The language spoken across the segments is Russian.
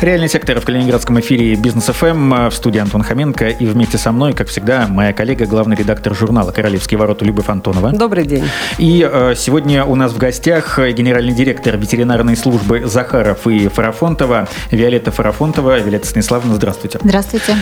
Реальный сектор в Калининградском эфире Бизнес FM в студии Антон Хоменко. И вместе со мной, как всегда, моя коллега, главный редактор журнала «Королевские ворота» Любовь Антонова. Добрый день. И э, сегодня у нас в гостях генеральный директор ветеринарной службы Захаров и Фарафонтова Виолетта Фарафонтова. Виолетта Станиславовна, здравствуйте. Здравствуйте.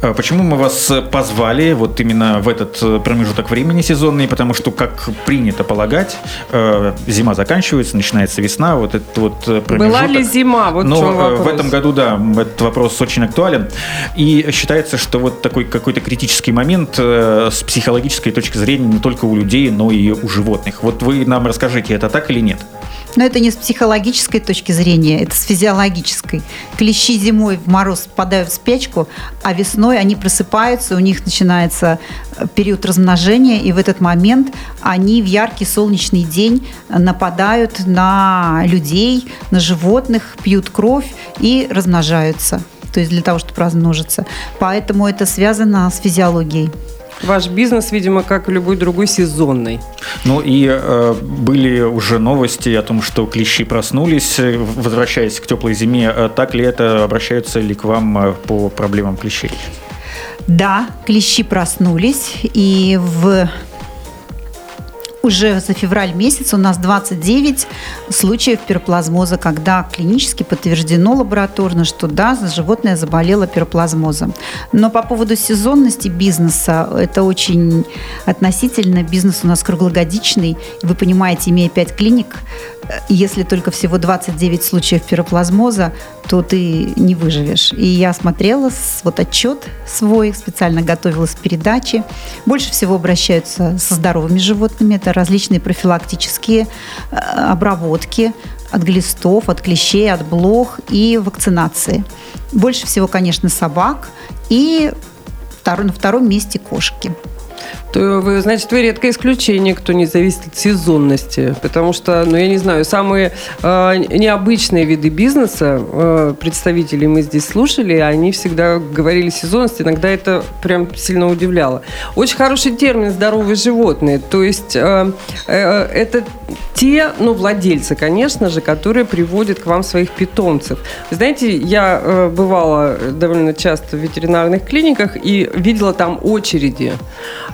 Э, почему мы вас позвали вот именно в этот промежуток времени сезонный? Потому что, как принято полагать, э, зима заканчивается, начинается весна, вот этот вот промежуток. Была ли зима? Вот Но в, в этом году году, да, этот вопрос очень актуален. И считается, что вот такой какой-то критический момент э, с психологической точки зрения не только у людей, но и у животных. Вот вы нам расскажите, это так или нет? Но это не с психологической точки зрения, это с физиологической. Клещи зимой в мороз впадают в спячку, а весной они просыпаются, у них начинается э, период размножения, и в этот момент они в яркий солнечный день нападают на людей, на животных, пьют кровь и размножаются. То есть для того, чтобы размножиться. Поэтому это связано с физиологией. Ваш бизнес, видимо, как и любой другой, сезонный. Ну и э, были уже новости о том, что клещи проснулись, возвращаясь к теплой зиме. Э, так ли это? Обращаются ли к вам э, по проблемам клещей? Да, клещи проснулись, и в уже за февраль месяц у нас 29 случаев пироплазмоза, когда клинически подтверждено лабораторно, что да, животное заболело пироплазмозом. Но по поводу сезонности бизнеса, это очень относительно. Бизнес у нас круглогодичный. Вы понимаете, имея 5 клиник, если только всего 29 случаев пироплазмоза, то ты не выживешь. И я смотрела вот отчет свой, специально готовилась к передаче. Больше всего обращаются со здоровыми животными. Это различные профилактические э, обработки от глистов, от клещей, от блох и вакцинации. Больше всего, конечно, собак и на втором месте кошки то вы, значит, вы редкое исключение, кто не зависит от сезонности. Потому что, ну, я не знаю, самые э, необычные виды бизнеса, э, представителей мы здесь слушали, они всегда говорили сезонность, иногда это прям сильно удивляло. Очень хороший термин «здоровые животные». То есть э, э, это те, ну, владельцы, конечно же, которые приводят к вам своих питомцев. Знаете, я э, бывала довольно часто в ветеринарных клиниках и видела там очереди.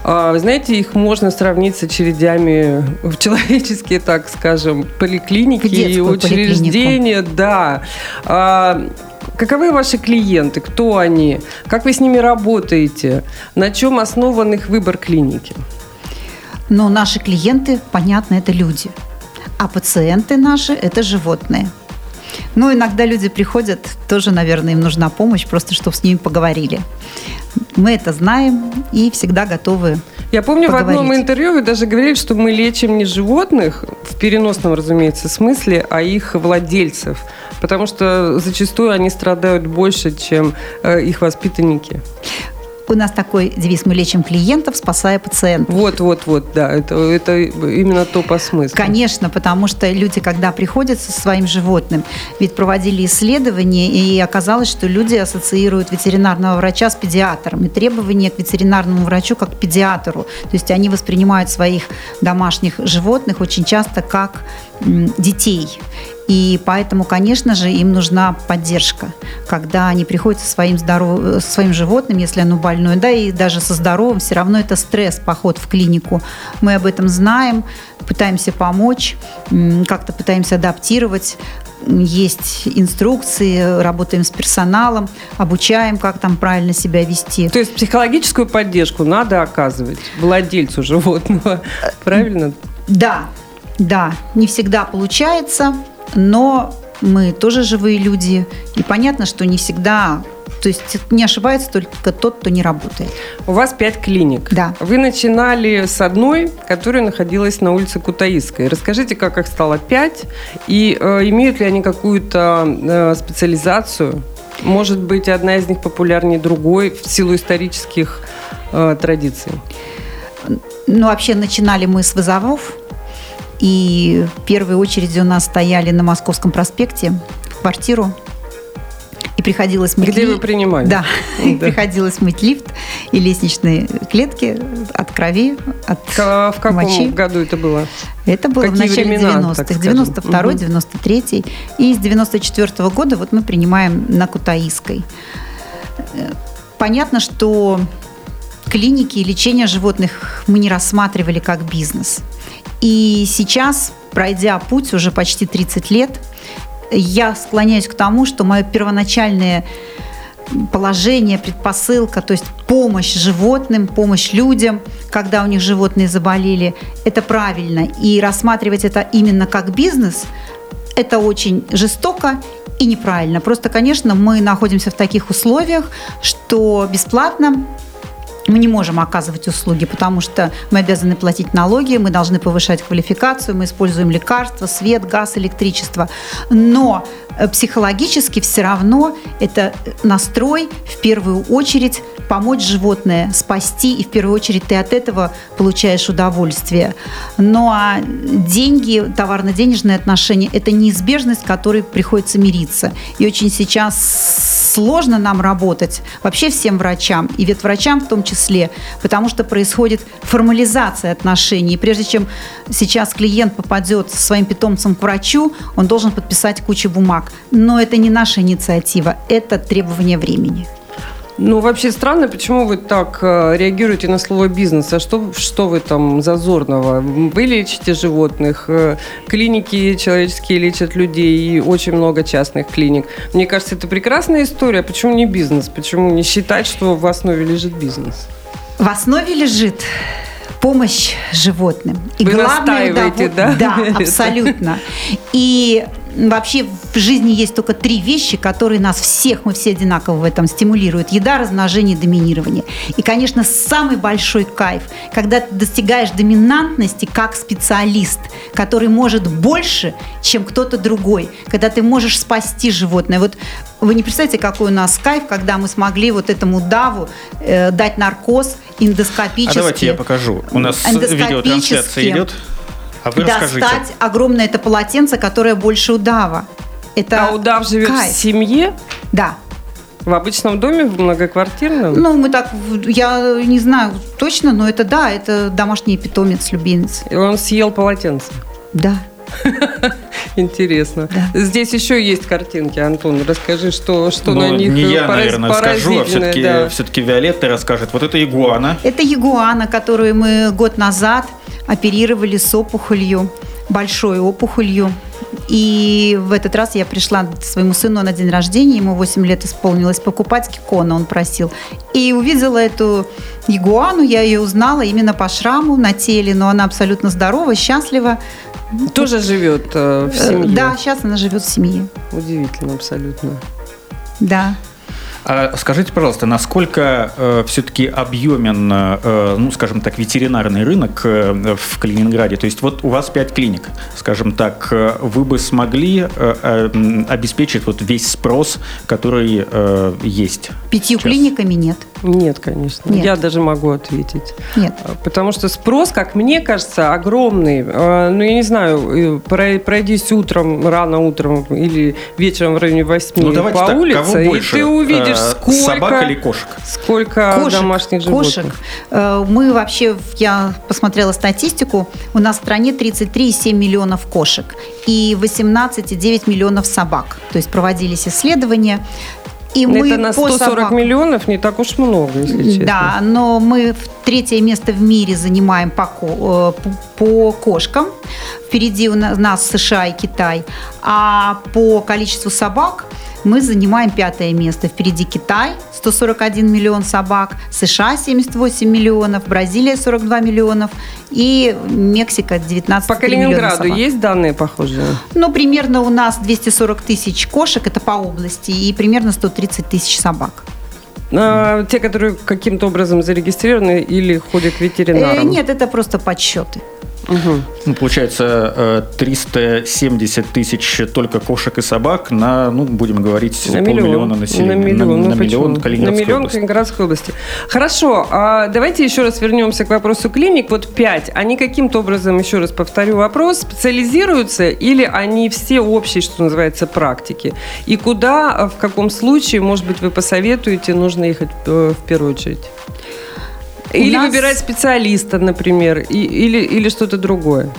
А, вы знаете, их можно сравнить с очередями в человеческие, так скажем, поликлиники и учреждения. Да. А, каковы ваши клиенты? Кто они? Как вы с ними работаете? На чем основан их выбор клиники? Ну, наши клиенты, понятно, это люди. А пациенты наши – это животные. Ну, иногда люди приходят, тоже, наверное, им нужна помощь, просто чтобы с ними поговорили. Мы это знаем и всегда готовы я помню, поговорить. в одном интервью вы даже говорили, что мы лечим не животных, в переносном, разумеется, смысле, а их владельцев. Потому что зачастую они страдают больше, чем э, их воспитанники. У нас такой девиз «Мы лечим клиентов, спасая пациентов». Вот, вот, вот, да, это, это именно то по смыслу. Конечно, потому что люди, когда приходят со своим животным, ведь проводили исследования, и оказалось, что люди ассоциируют ветеринарного врача с педиатром, и требования к ветеринарному врачу как к педиатру. То есть они воспринимают своих домашних животных очень часто как детей. И поэтому, конечно же, им нужна поддержка, когда они приходят со своим, здоров... со своим животным, если оно больное, да, и даже со здоровым, все равно это стресс, поход в клинику. Мы об этом знаем, пытаемся помочь, как-то пытаемся адаптировать есть инструкции, работаем с персоналом, обучаем, как там правильно себя вести. То есть психологическую поддержку надо оказывать владельцу животного, правильно? Да, да, не всегда получается, но мы тоже живые люди, и понятно, что не всегда то есть не ошибается только тот, кто не работает. У вас пять клиник. Да. Вы начинали с одной, которая находилась на улице Кутаисской. Расскажите, как их стало пять, и э, имеют ли они какую-то э, специализацию? Может быть, одна из них популярнее другой в силу исторических э, традиций? Ну, вообще начинали мы с вызовов, и в первой очереди у нас стояли на Московском проспекте в квартиру. И приходилось мыть Где ли- вы принимали? Да, и Да. приходилось мыть лифт и лестничные клетки от крови, от К- В каком мочи. году это было? Это было в Какие начале времена, так 90-х, скажем? 92 Мгм. 93 И с 94 года вот мы принимаем на Кутаиской. Понятно, что клиники и лечение животных мы не рассматривали как бизнес. И сейчас, пройдя путь уже почти 30 лет, я склоняюсь к тому, что мое первоначальное положение, предпосылка, то есть помощь животным, помощь людям, когда у них животные заболели, это правильно. И рассматривать это именно как бизнес, это очень жестоко и неправильно. Просто, конечно, мы находимся в таких условиях, что бесплатно мы не можем оказывать услуги, потому что мы обязаны платить налоги, мы должны повышать квалификацию, мы используем лекарства, свет, газ, электричество. Но э, психологически все равно это настрой в первую очередь помочь животное, спасти, и в первую очередь ты от этого получаешь удовольствие. Ну а деньги, товарно-денежные отношения – это неизбежность, которой приходится мириться. И очень сейчас сложно нам работать, вообще всем врачам, и ветврачам в том числе, потому что происходит формализация отношений. И прежде чем сейчас клиент попадет со своим питомцем к врачу, он должен подписать кучу бумаг. Но это не наша инициатива, это требование времени. Ну, вообще странно, почему вы так э, реагируете на слово бизнес? А что, что вы там зазорного? Вы лечите животных, э, клиники человеческие лечат людей, и очень много частных клиник. Мне кажется, это прекрасная история. Почему не бизнес? Почему не считать, что в основе лежит бизнес? В основе лежит помощь животным. И Вы главное, настаиваете, да? Да, абсолютно. И вообще в жизни есть только три вещи, которые нас всех, мы все одинаково в этом стимулируют. Еда, размножение, доминирование. И, конечно, самый большой кайф, когда ты достигаешь доминантности как специалист, который может больше, чем кто-то другой, когда ты можешь спасти животное. Вот вы не представляете, какой у нас кайф, когда мы смогли вот этому даву э, дать наркоз эндоскопически. А давайте я покажу. У нас видеотрансляция идет. А вы расскажите. Достать огромное это полотенце, которое больше удава. Это А удав живет кайф. в семье, Да. в обычном доме, в многоквартирном? Ну, мы так, я не знаю точно, но это да, это домашний питомец, любимец. И он съел полотенце. Да. Интересно. Да. Здесь еще есть картинки, Антон. Расскажи, что, что Ну, на них не я, пораз- наверное, скажу, а все-таки да. все-таки Виолетта расскажет. Вот это игуана. Это ягуана, которую мы год назад оперировали с опухолью, большой опухолью. И в этот раз я пришла к своему сыну на день рождения, ему 8 лет исполнилось, покупать кикона он просил. И увидела эту ягуану, я ее узнала именно по шраму на теле, но она абсолютно здорова, счастлива. Тоже живет э, в семье. Да, сейчас она живет в семье. Удивительно абсолютно. Да. А скажите, пожалуйста, насколько все-таки объемен, э, ну, скажем так, ветеринарный рынок э, в Калининграде? То есть вот у вас пять клиник, скажем так, э, вы бы смогли э, э, обеспечить вот весь спрос, который э, есть? Пятью сейчас? клиниками нет. Нет, конечно. Нет. Я даже могу ответить. Нет. А, Потому что спрос, как мне кажется, огромный. А, Ну, я не знаю, прой- пройдись утром, рано утром или вечером в районе 8 Ну, по так, улице, кого больше? и ты увидишь, Э, сколько, Собак или кошек? сколько Кошек, домашних кошек. животных. Э, Мы вообще, я посмотрела статистику, у нас в стране 33,7 миллионов кошек и 18,9 миллионов собак. То есть проводились исследования. И мы Это на по 140 собакам- миллионов не так уж много, если честно. Да, но мы в третье место в мире занимаем по, э, по- кошкам. Впереди у на- нас США и Китай. А по количеству собак мы занимаем пятое место. Впереди Китай, 141 миллион собак, США 78 миллионов, Бразилия 42 миллионов и Мексика 19 По Калининграду собак. есть данные похожие? Ну, примерно у нас 240 тысяч кошек, это по области, и примерно 130 тысяч собак. А, те, которые каким-то образом зарегистрированы или ходят к Э, ветеринарам? нет, это просто подсчеты. Угу. Ну, получается, 370 э, тысяч только кошек и собак на, ну, будем говорить, на полмиллиона населения. На миллион, на, ну, на миллион Калининградской На миллион области. Калининградской области. Хорошо, а давайте еще раз вернемся к вопросу клиник. Вот пять. Они каким-то образом, еще раз повторю вопрос, специализируются или они все общие, что называется, практики? И куда, в каком случае, может быть, вы посоветуете, нужно ехать э, в первую очередь? Или нас... выбирать специалиста, например, и, или, или что-то другое?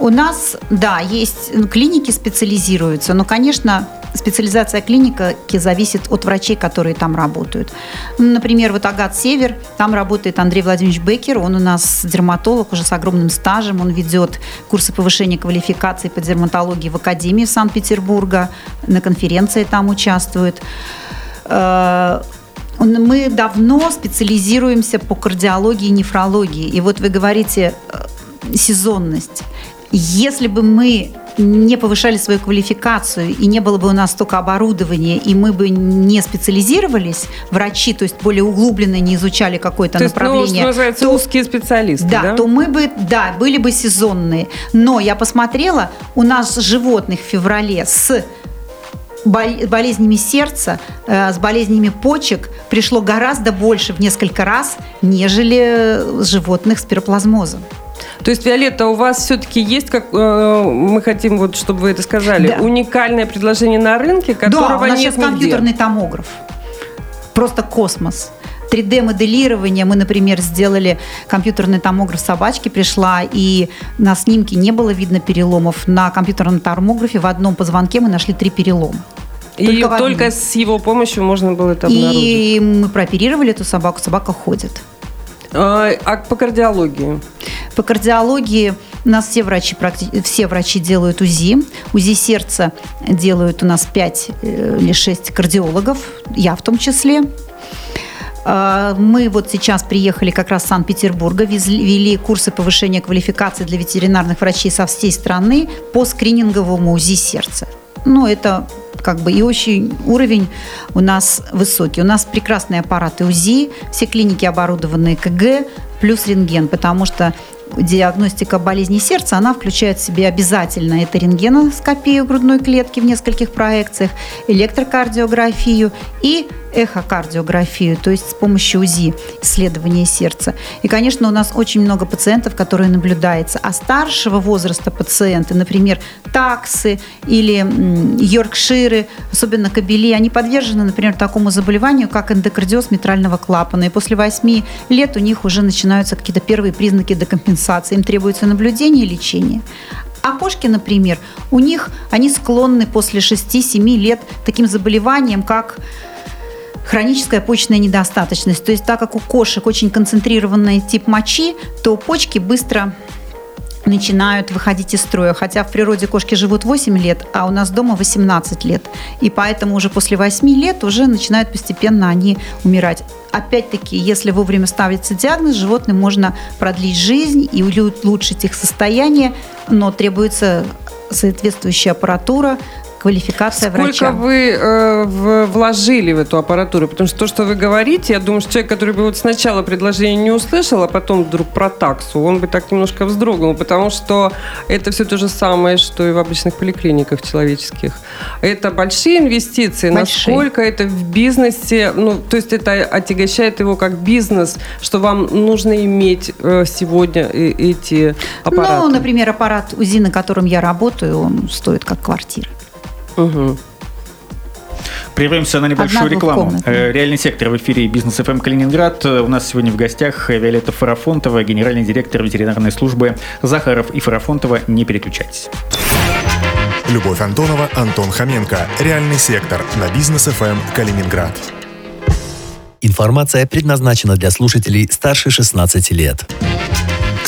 У нас, да, есть ну, клиники специализируются, но, конечно, специализация клиники зависит от врачей, которые там работают. Например, вот Агат Север, там работает Андрей Владимирович Бекер, он у нас дерматолог уже с огромным стажем, он ведет курсы повышения квалификации по дерматологии в Академии Санкт-Петербурга, на конференции там участвует э, мы давно специализируемся по кардиологии и нефрологии. И вот вы говорите э, сезонность. Если бы мы не повышали свою квалификацию, и не было бы у нас столько оборудования, и мы бы не специализировались, врачи, то есть более углубленно не изучали какое-то то направление. Есть, ну, то, узкие специалисты, да, да? то мы бы, да, были бы сезонные. Но я посмотрела, у нас животных в феврале с болезнями сердца, э, с болезнями почек пришло гораздо больше в несколько раз, нежели животных с пироплазмозом. То есть, Виолетта, у вас все-таки есть, как э, мы хотим, вот, чтобы вы это сказали, да. уникальное предложение на рынке, которого да, у нас нет сейчас компьютерный томограф. Просто космос. 3D-моделирование. Мы, например, сделали компьютерный томограф собачки, пришла, и на снимке не было видно переломов. На компьютерном томографе в одном позвонке мы нашли три перелома. И только, только с его помощью можно было это обнаружить. И мы прооперировали эту собаку, собака ходит. А, а по кардиологии? По кардиологии у нас все врачи, все врачи делают УЗИ. УЗИ сердца делают у нас 5 э, или 6 кардиологов, я в том числе. А, мы вот сейчас приехали как раз с Санкт-Петербурга, вели курсы повышения квалификации для ветеринарных врачей со всей страны по скрининговому УЗИ сердца. Ну, это как бы и очень уровень у нас высокий. У нас прекрасные аппараты УЗИ, все клиники оборудованы КГ, плюс рентген, потому что диагностика болезни сердца, она включает в себе обязательно это рентгеноскопию грудной клетки в нескольких проекциях, электрокардиографию и эхокардиографию, то есть с помощью УЗИ исследования сердца. И, конечно, у нас очень много пациентов, которые наблюдаются. А старшего возраста пациенты, например, таксы или йоркширы, особенно кобели, они подвержены, например, такому заболеванию, как эндокардиоз митрального клапана. И после 8 лет у них уже начинаются какие-то первые признаки декомпенсации. Им требуется наблюдение и лечение. А кошки, например, у них они склонны после 6-7 лет таким заболеваниям, как хроническая почечная недостаточность. То есть так как у кошек очень концентрированный тип мочи, то почки быстро начинают выходить из строя. Хотя в природе кошки живут 8 лет, а у нас дома 18 лет. И поэтому уже после 8 лет уже начинают постепенно они умирать. Опять-таки, если вовремя ставится диагноз, животным можно продлить жизнь и улучшить их состояние, но требуется соответствующая аппаратура, квалификация Сколько врача. Сколько вы э, в, вложили в эту аппаратуру? Потому что то, что вы говорите, я думаю, что человек, который бы вот сначала предложение не услышал, а потом вдруг про таксу, он бы так немножко вздрогнул, потому что это все то же самое, что и в обычных поликлиниках человеческих. Это большие инвестиции. Большие. Насколько это в бизнесе, ну, то есть это отягощает его как бизнес, что вам нужно иметь э, сегодня эти аппараты? Ну, например, аппарат УЗИ, на котором я работаю, он стоит как квартира. Угу. Прервемся на небольшую рекламу. Э, реальный сектор в эфире Бизнес ФМ Калининград. У нас сегодня в гостях Виолетта Фарафонтова, генеральный директор ветеринарной службы Захаров и Фарафонтова. Не переключайтесь. Любовь Антонова, Антон Хоменко. Реальный сектор на Бизнес ФМ Калининград. Информация предназначена для слушателей старше 16 лет.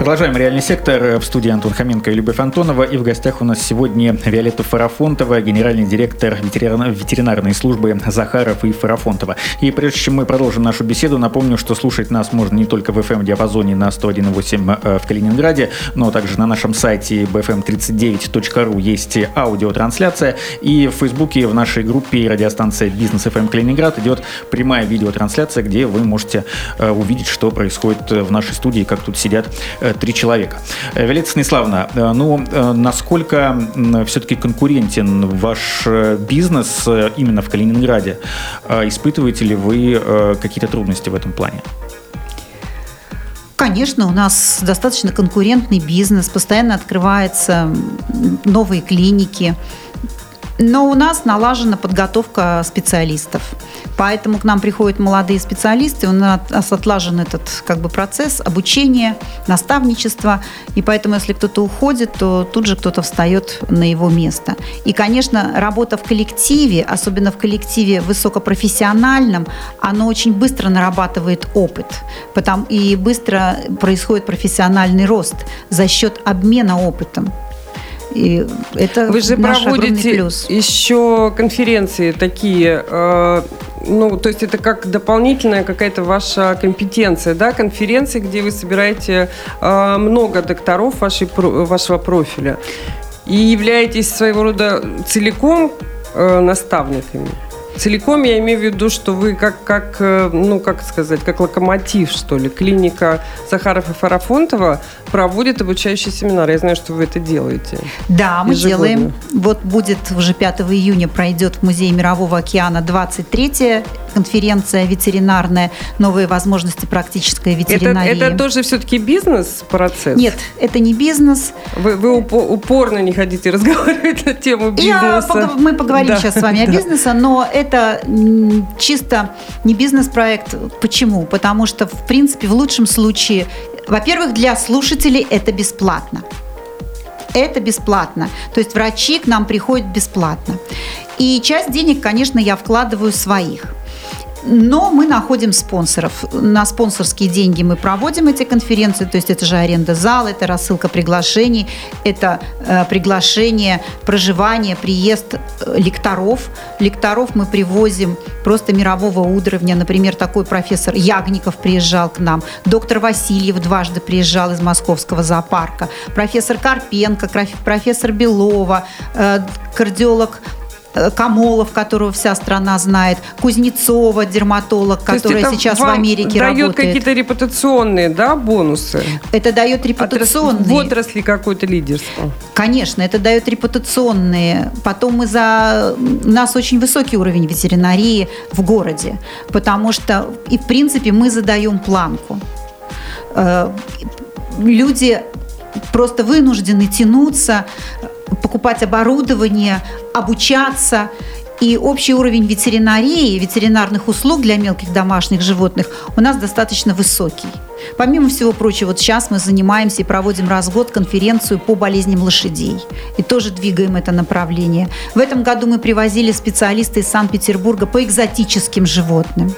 Продолжаем «Реальный сектор». В студии Антон Хоменко и Любовь Антонова. И в гостях у нас сегодня Виолетта Фарафонтова, генеральный директор ветеринарной службы Захаров и Фарафонтова. И прежде чем мы продолжим нашу беседу, напомню, что слушать нас можно не только в FM-диапазоне на 101.8 э, в Калининграде, но также на нашем сайте bfm39.ru есть аудиотрансляция. И в Фейсбуке в нашей группе радиостанция «Бизнес FM Калининград» идет прямая видеотрансляция, где вы можете э, увидеть, что происходит в нашей студии, как тут сидят э, три человека. Э, Виолетта Станиславовна, э, ну, э, насколько все-таки конкурентен ваш бизнес именно в Калининграде? Испытываете ли вы какие-то трудности в этом плане? Конечно, у нас достаточно конкурентный бизнес, постоянно открываются новые клиники. Но у нас налажена подготовка специалистов. Поэтому к нам приходят молодые специалисты, у нас отлажен этот как бы, процесс обучения, наставничества. И поэтому, если кто-то уходит, то тут же кто-то встает на его место. И, конечно, работа в коллективе, особенно в коллективе высокопрофессиональном, оно очень быстро нарабатывает опыт. Потому, и быстро происходит профессиональный рост за счет обмена опытом. И это Вы же наш проводите плюс. еще конференции такие, э, ну, то есть это как дополнительная какая-то ваша компетенция, да, конференции, где вы собираете э, много докторов вашей, вашего профиля и являетесь своего рода целиком э, наставниками. Целиком я имею в виду, что вы как, как, э, ну, как сказать, как локомотив, что ли. Клиника Захаров и Фарафонтова проводит обучающие семинары. Я знаю, что вы это делаете. Да, мы ежегодно. делаем. Вот будет уже 5 июня пройдет в Музее Мирового океана 23 конференция ветеринарная «Новые возможности практической ветеринарии». Это, это тоже все-таки бизнес-процесс? Нет, это не бизнес. Вы, вы упорно не хотите разговаривать на тему бизнеса? Я, мы поговорим да. сейчас с вами о бизнесе, но это чисто не бизнес-проект. Почему? Потому что, в принципе, в лучшем случае, во-первых, для слушателей это бесплатно. Это бесплатно. То есть врачи к нам приходят бесплатно. И часть денег, конечно, я вкладываю своих. Но мы находим спонсоров. На спонсорские деньги мы проводим эти конференции, то есть это же аренда зала, это рассылка приглашений, это э, приглашение, проживание, приезд э, лекторов. Лекторов мы привозим просто мирового уровня. Например, такой профессор Ягников приезжал к нам, доктор Васильев дважды приезжал из московского зоопарка, профессор Карпенко, профессор Белова, э, кардиолог Камолов, которого вся страна знает, Кузнецова, дерматолог, То которая сейчас в Америке дает работает. дает какие-то репутационные да, бонусы? Это дает репутационные. В отрасли какое-то лидерство. Конечно, это дает репутационные. Потом мы за... У нас очень высокий уровень ветеринарии в городе, потому что, и в принципе, мы задаем планку. Э, люди просто вынуждены тянуться покупать оборудование, обучаться. И общий уровень ветеринарии, ветеринарных услуг для мелких домашних животных у нас достаточно высокий. Помимо всего прочего, вот сейчас мы занимаемся и проводим раз в год конференцию по болезням лошадей. И тоже двигаем это направление. В этом году мы привозили специалиста из Санкт-Петербурга по экзотическим животным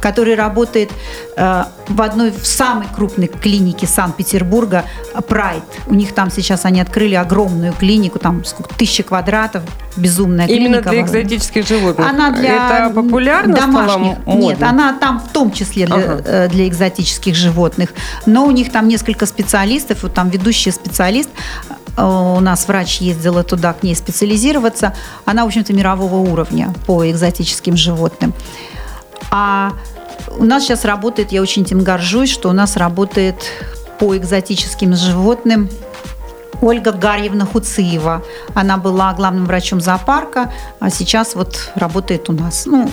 который работает э, в одной в самой крупной клинике Санкт-Петербурга Прайд. У них там сейчас они открыли огромную клинику, там сколько тысяча квадратов, безумная Именно клиника. Именно для экзотических животных. Она для это популярно домашних. Нет, она там в том числе для, ага. Э, для экзотических животных. Но у них там несколько специалистов, вот там ведущий специалист э, у нас врач ездила туда к ней специализироваться. Она, в общем-то, мирового уровня по экзотическим животным. А у нас сейчас работает, я очень этим горжусь, что у нас работает по экзотическим животным Ольга Гарьевна Хуциева. Она была главным врачом зоопарка, а сейчас вот работает у нас. Ну,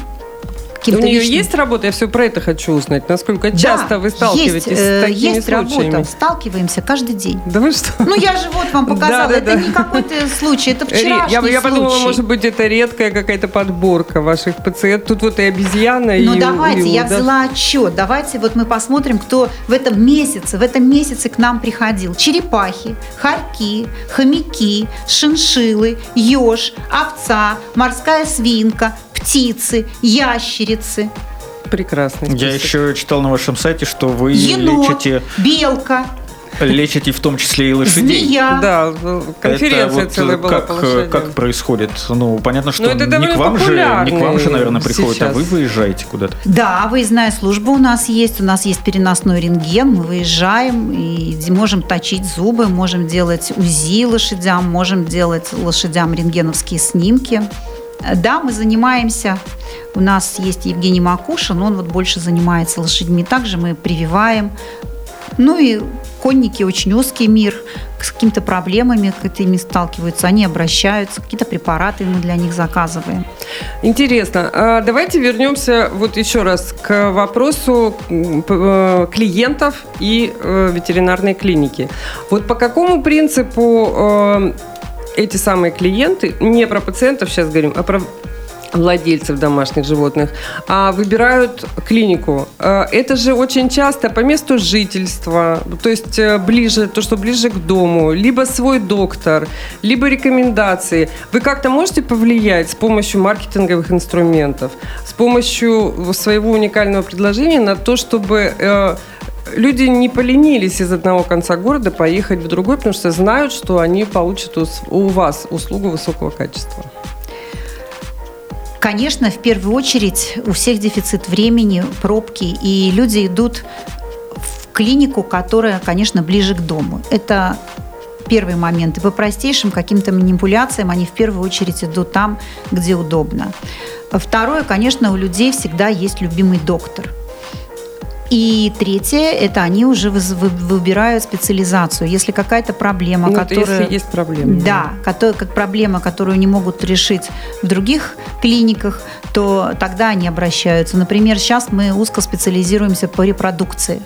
каким-то У нее личным... есть работа? Я все про это хочу узнать. Насколько да, часто вы сталкиваетесь есть, с такими есть случаями? работа. Сталкиваемся каждый день. Да вы что? Ну, я же вот вам показала. это не какой-то случай, это вчерашний я, я подумала, может быть, это редкая какая-то подборка ваших пациентов. Тут вот и обезьяна, ну, и... Ну, давайте, я взяла отчет. Давайте вот мы посмотрим, кто в этом месяце, в этом месяце к нам приходил. Черепахи, хорьки, хомяки, шиншилы, еж, овца, морская свинка, птицы, ящерицы. Прекрасно. Я еще читал на вашем сайте, что вы Енот, лечите... белка, Лечите в том числе и лошадей. Змея. Да, конференция Это вот целая была как, по лошадям. как происходит? Ну, понятно, что Ну, это не к вам же, не к вам же, наверное, приходят, а сейчас. вы выезжаете куда-то. Да, выездная служба у нас есть. У нас есть переносной рентген. Мы выезжаем и можем точить зубы, можем делать УЗИ лошадям, можем делать лошадям рентгеновские снимки. Да, мы занимаемся. У нас есть Евгений Макушин, он вот больше занимается лошадьми. Также мы прививаем. Ну и конники очень узкий мир, с какими-то проблемами какими сталкиваются, они обращаются, какие-то препараты мы для них заказываем. Интересно. А Давайте вернемся вот еще раз к вопросу э, клиентов и э, ветеринарной клиники. Вот по какому принципу э, эти самые клиенты, не про пациентов сейчас говорим, а про владельцев домашних животных, а выбирают клинику. Э, Это же очень часто по месту жительства, то есть э, ближе, то, что ближе к дому, либо свой доктор, либо рекомендации. Вы как-то можете повлиять с помощью маркетинговых инструментов, с помощью своего уникального предложения на то, чтобы э, люди не поленились из одного конца города поехать в другой, потому что знают, что они получат у, вас услугу высокого качества. Конечно, в первую очередь у всех дефицит времени, пробки, и люди идут в клинику, которая, конечно, ближе к дому. Это первый момент. И по простейшим каким-то манипуляциям они в первую очередь идут там, где удобно. Второе, конечно, у людей всегда есть любимый доктор. И третье, это они уже выбирают специализацию. Если какая-то проблема, Ну, которая... если есть проблемы. Да, которая, как проблема, которую не могут решить в других клиниках, то тогда они обращаются. Например, сейчас мы узко специализируемся по репродукции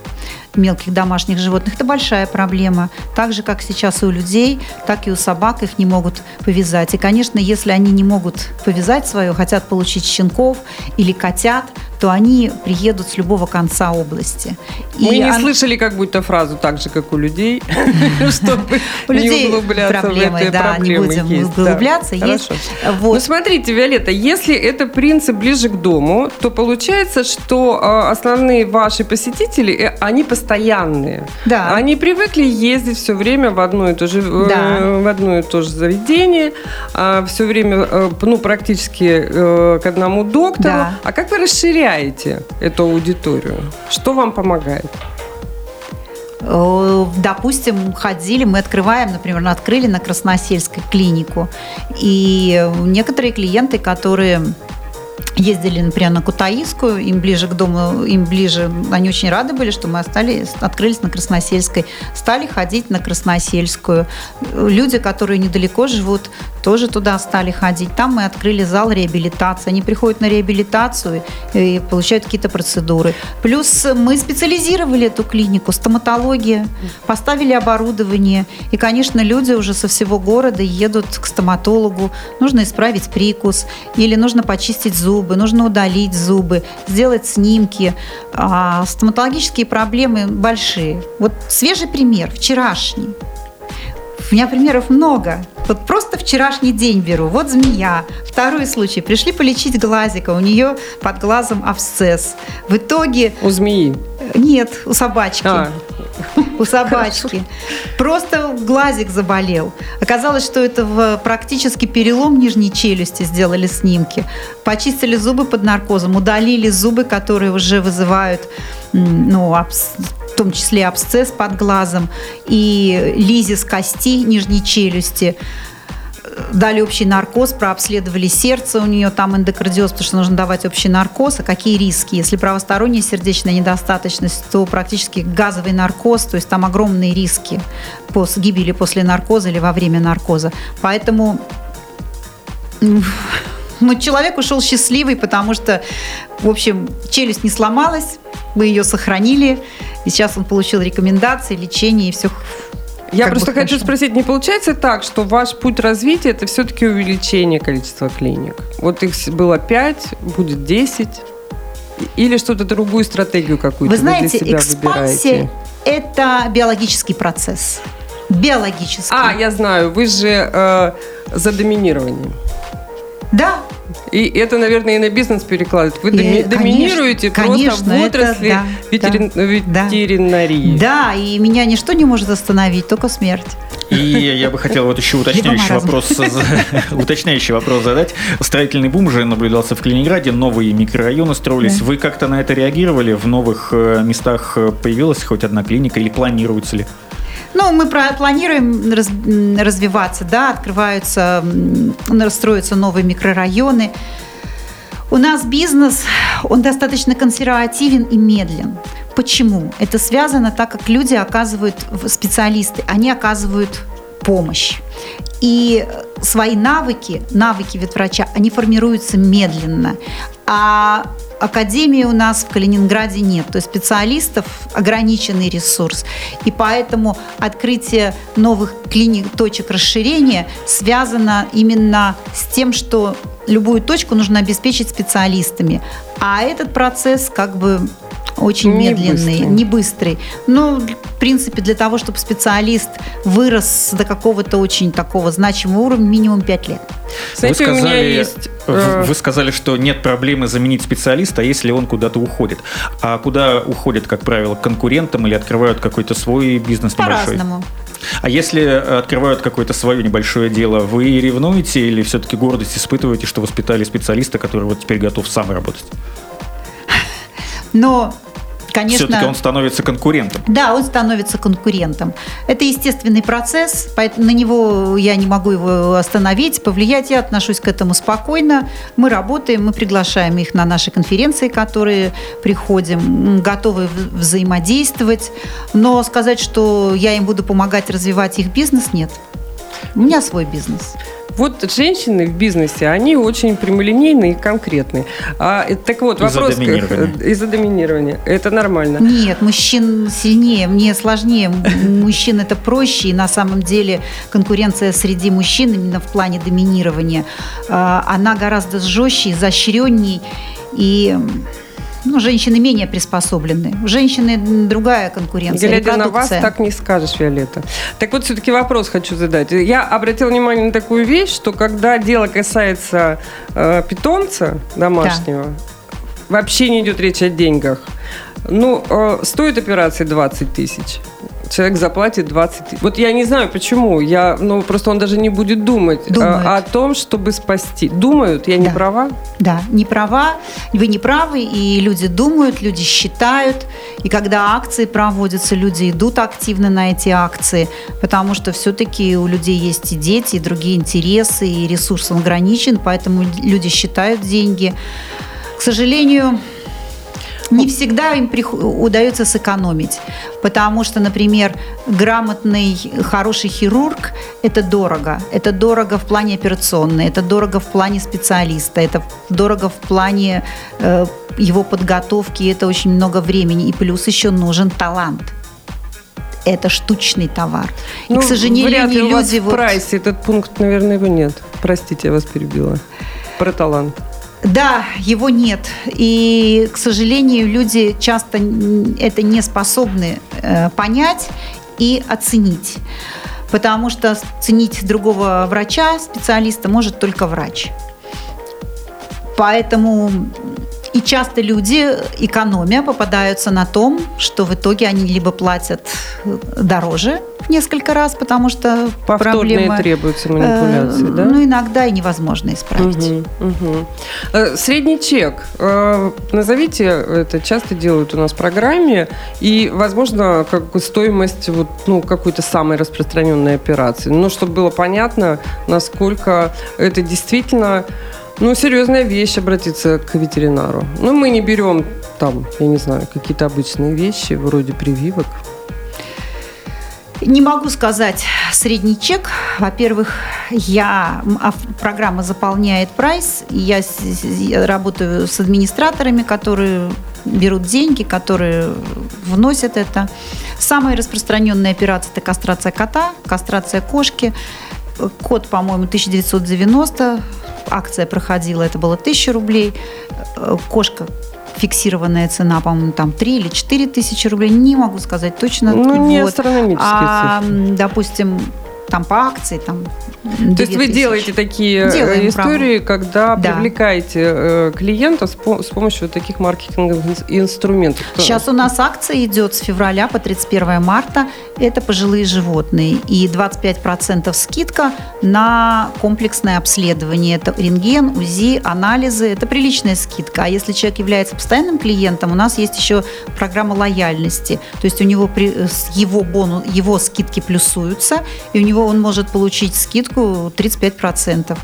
мелких домашних животных. Это большая проблема. Так же, как сейчас и у людей, так и у собак их не могут повязать. И, конечно, если они не могут повязать свое, хотят получить щенков или котят, то они приедут с любого конца области. Мы И не он- слышали как будто фразу так же, как у людей, чтобы не углубляться в эти да, не будем углубляться, есть. Хорошо. Вот. Ну, смотрите, Виолетта, если это принцип ближе к дому, то получается, что э, основные ваши посетители, э, они постоянные. Да. Они привыкли ездить все время в одно и то же, э, в одно и то же заведение, все время, э, ну, практически к одному доктору. Да. А как вы расширяете эту аудиторию? Что вам помогает? Э, Допустим, ходили, мы открываем, например, открыли на Красносельской клинику. И некоторые клиенты, которые ездили, например, на Кутаискую, им ближе к дому, им ближе, они очень рады были, что мы остались, открылись на Красносельской, стали ходить на Красносельскую. Люди, которые недалеко живут, тоже туда стали ходить. Там мы открыли зал реабилитации. Они приходят на реабилитацию и получают какие-то процедуры. Плюс мы специализировали эту клинику, стоматология, поставили оборудование. И, конечно, люди уже со всего города едут к стоматологу. Нужно исправить прикус или нужно почистить зубы, нужно удалить зубы, сделать снимки. А стоматологические проблемы большие. Вот свежий пример, вчерашний. У меня примеров много. Вот просто вчерашний день беру. Вот змея. Второй случай. Пришли полечить глазика. У нее под глазом абсцесс. В итоге... У змеи. Нет, у собачки. А. У собачки. Просто глазик заболел. Оказалось, что это в практически перелом нижней челюсти сделали снимки. Почистили зубы под наркозом, удалили зубы, которые уже вызывают ну, абс- в том числе абсцесс под глазом и лизис кости нижней челюсти дали общий наркоз, прообследовали сердце, у нее там эндокардиоз, потому что нужно давать общий наркоз. А какие риски? Если правосторонняя сердечная недостаточность, то практически газовый наркоз, то есть там огромные риски по гибели после наркоза или во время наркоза. Поэтому м, ну, человек ушел счастливый, потому что, в общем, челюсть не сломалась, мы ее сохранили, и сейчас он получил рекомендации, лечение, и все Я как просто хочу хорошо. спросить, не получается так, что ваш путь развития это все-таки увеличение количества клиник? Вот их было 5, будет 10? Или что-то другую стратегию какую-то Вы знаете, для себя экспансия выбираете? – это биологический процесс. Биологический. А, я знаю, вы же э, за доминирование. Да, И это, наверное, и на бизнес перекладывает. Вы И, доминируете конечно, просто в конечно, это отрасли да, ветерин- да, ветеринарии. Да, и меня ничто не может остановить, только смерть. И я бы хотел вот еще уточняющий вопрос, уточняющий вопрос задать. Строительный бум уже наблюдался в Калининграде, новые микрорайоны строились. Да. Вы как-то на это реагировали? В новых э, местах э, появилась хоть одна клиника или планируется ли? Ну, мы планируем развиваться, да, открываются, строятся новые микрорайоны. У нас бизнес, он достаточно консервативен и медлен. Почему? Это связано так, как люди оказывают, специалисты, они оказывают помощь. И свои навыки, навыки ветврача, они формируются медленно. А академии у нас в Калининграде нет. То есть специалистов ограниченный ресурс. И поэтому открытие новых клиник, точек расширения связано именно с тем, что любую точку нужно обеспечить специалистами. А этот процесс как бы очень Не медленный, быстрый. не быстрый. Ну, в принципе, для того, чтобы специалист вырос до какого-то очень такого значимого уровня, минимум 5 лет. Знаете, у меня есть... вы- э, вы сказали, что нет проблемы заменить специалиста, если он куда-то уходит. А куда уходят, как правило, к конкурентам или открывают какой-то свой бизнес небольшой? По-разному. А если открывают какое-то свое небольшое дело, вы ревнуете или все-таки гордость испытываете, что воспитали специалиста, который вот теперь готов сам работать? Но, конечно... Все-таки он становится конкурентом. Да, он становится конкурентом. Это естественный процесс, поэтому на него я не могу его остановить, повлиять. Я отношусь к этому спокойно. Мы работаем, мы приглашаем их на наши конференции, которые приходим, готовы взаимодействовать. Но сказать, что я им буду помогать развивать их бизнес, нет. У меня свой бизнес. Вот женщины в бизнесе, они очень прямолинейные и конкретные. А, э, так вот, Из-за вопрос... доминирования. э, Из-за доминирования. Это нормально. Нет, мужчин сильнее, мне сложнее. Мужчин это проще, и на самом деле конкуренция среди мужчин именно в плане доминирования, а, она гораздо жестче, изощренней, и ну, женщины менее приспособлены. У женщины другая конкуренция, Глядя на вас, так не скажешь, Виолетта. Так вот, все-таки вопрос хочу задать. Я обратила внимание на такую вещь, что когда дело касается э, питомца домашнего, вообще не идет речь о деньгах. Ну, э, стоит операция 20 тысяч. Человек заплатит 20 тысяч. Вот я не знаю, почему. Я, ну, просто он даже не будет думать э, Думают. о том, чтобы спасти. Думают, я не Да. права? Да, не права, вы не правы, и люди думают, люди считают, и когда акции проводятся, люди идут активно на эти акции, потому что все-таки у людей есть и дети, и другие интересы, и ресурс он ограничен, поэтому люди считают деньги. К сожалению, не всегда им удается сэкономить, потому что, например, грамотный, хороший хирург – это дорого. Это дорого в плане операционной, это дорого в плане специалиста, это дорого в плане э, его подготовки, это очень много времени. И плюс еще нужен талант. Это штучный товар. И, Ну, к сожалению, вряд ли у вас люди в вот- прайсе этот пункт, наверное, его нет. Простите, я вас перебила. Про талант. Да, его нет. И, к сожалению, люди часто это не способны э, понять и оценить. Потому что ценить другого врача, специалиста, может только врач. Поэтому и часто люди, экономя, попадаются на том, что в итоге они либо платят дороже в несколько раз, потому что Повторные проблема... требуются э, манипуляции, да? Ну, иногда и невозможно исправить. Мгм. Э, Средний чек. Э, Назовите, это часто делают у нас в программе, и, возможно, как стоимость вот, ну, какой-то самой распространенной операции. Ну, чтобы было понятно, насколько это действительно ну, серьезная вещь обратиться к ветеринару. Ну, мы не берем там, я не знаю, какие-то обычные вещи, вроде прививок. Не могу сказать средний чек. Во-первых, я, а, программа заполняет прайс, я работаю с администраторами, которые берут деньги, которые вносят это. Самая распространенная операция – это кастрация кота, кастрация кошки. Кот, по-моему, 1990, акция проходила, это было 1000 рублей. Э, Кошка фиксированная цена, по-моему, там 3 или 4 тысячи рублей. Не могу сказать точно. Ну, не Вот. астрономические А, цифры. допустим, там по акции, там. То есть вы делаете такие э, Делаем, истории, правда. когда да. привлекаете э, клиентов с, с помощью таких маркетинговых инструментов. Сейчас у нас акция идет с февраля по 31 марта. Это пожилые животные. И 25% скидка на комплексное обследование. Это рентген, УЗИ, анализы. Это приличная скидка. А если человек является постоянным клиентом, у нас есть еще программа лояльности. То есть у него при, его, бонус, его скидки плюсуются, и у него он может получить скидку 35%.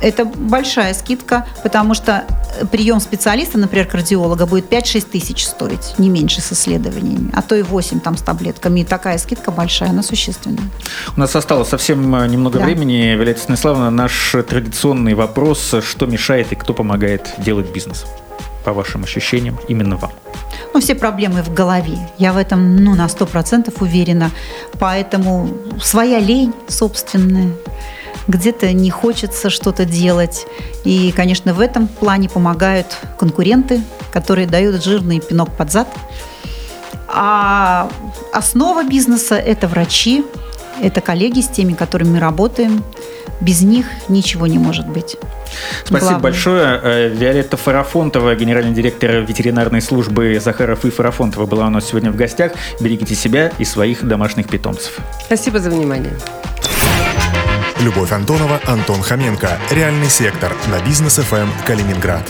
Это большая скидка, потому что прием специалиста, например, кардиолога, будет 5-6 тысяч стоить, не меньше с исследованиями, а то и 8 там с таблетками. И такая скидка большая, она существенная. У нас осталось совсем э, немного да. времени. Виолетта Станиславовна, наш традиционный вопрос, что мешает и кто помогает делать бизнес? По вашим ощущениям, именно вам ну, все проблемы в голове. Я в этом ну, на сто процентов уверена. Поэтому своя лень собственная, где-то не хочется что-то делать. И, конечно, в этом плане помогают конкуренты, которые дают жирный пинок под зад. А основа бизнеса – это врачи, это коллеги с теми, которыми мы работаем. Без них ничего не может быть. Спасибо Главное. большое. Э, Виолетта Фарафонтова, генеральный директор ветеринарной службы Захаров и Фарафонтова была у нас сегодня в гостях. Берегите себя и своих домашних питомцев. Спасибо за внимание. Любовь Антонова, Антон Хоменко. Реальный сектор на бизнес ФМ Калининград.